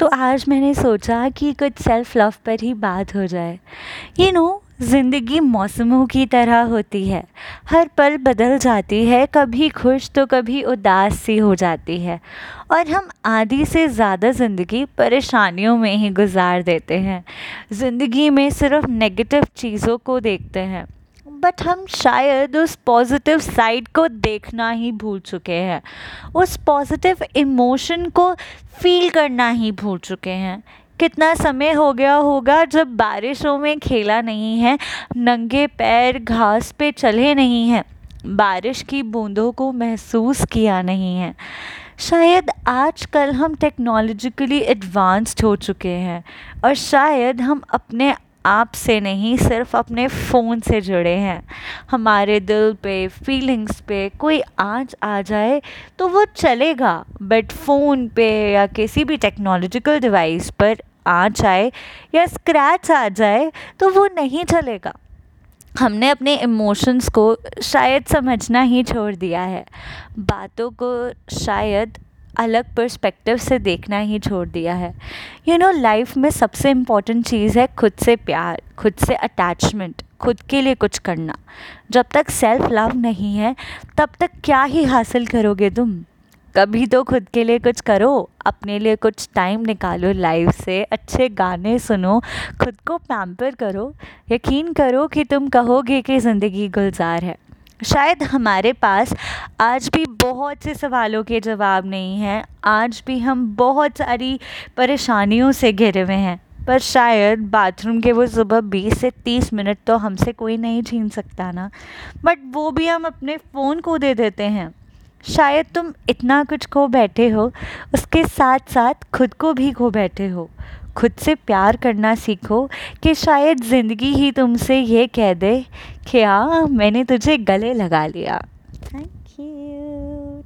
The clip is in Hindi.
तो आज मैंने सोचा कि कुछ सेल्फ लव पर ही बात हो जाए। यू नो ज़िंदगी मौसमों की तरह होती है। हर पल बदल जाती है, कभी खुश तो कभी उदास सी हो जाती है। और हम आधी से ज़्यादा ज़िंदगी परेशानियों में ही गुजार देते हैं। ज़िंदगी में सिर्फ़ नेगेटिव चीज़ों को देखते हैं। बट हम शायद उस पॉजिटिव साइड को देखना ही भूल चुके हैं। उस पॉजिटिव इमोशन को फील करना ही भूल चुके हैं। कितना समय हो गया होगा जब बारिशों में खेला नहीं है, नंगे पैर घास पे चले नहीं हैं, बारिश की बूंदों को महसूस किया नहीं है। शायद आजकल हम टेक्नोलॉजिकली एडवांस्ड हो चुके हैं और शायद हम अपने आप से नहीं, सिर्फ़ अपने फ़ोन से जुड़े हैं। हमारे दिल पे फीलिंग्स पे कोई आँच आ जाए तो वो चलेगा बट फ़ोन पे या किसी भी टेक्नोलॉजिकल डिवाइस पर आँच आए या स्क्रैच आ जाए तो वो नहीं चलेगा। हमने अपने इमोशंस को शायद समझना ही छोड़ दिया है। बातों को शायद अलग पर्सपेक्टिव से देखना ही छोड़ दिया है। यू नो लाइफ में सबसे इंपॉर्टेंट चीज़ है खुद से प्यार, खुद से अटैचमेंट खुद के लिए कुछ करना। जब तक सेल्फ लव नहीं है, तब तक क्या ही हासिल करोगे तुम? कभी तो खुद के लिए कुछ करो, अपने लिए कुछ टाइम निकालो लाइफ से अच्छे गाने सुनो, खुद को पैम्पर करो। यकीन करो कि तुम कहोगे कि ज़िंदगी गुलजार है। शायद हमारे पास आज भी बहुत से सवालों के जवाब नहीं हैं। आज भी हम बहुत सारी परेशानियों से घिरे हुए हैं। पर शायद बाथरूम के वो सुबह बीस से तीस मिनट तो हमसे कोई नहीं छीन सकता ना। बट वो भी हम अपने फ़ोन को दे देते हैं। शायद तुम इतना कुछ खो बैठे हो, उसके साथ साथ खुद को भी खो बैठे हो। खुद से प्यार करना सीखो कि शायद ज़िंदगी ही तुमसे ये कह दे कि हाँ मैंने तुझे गले लगा लिया। Thank you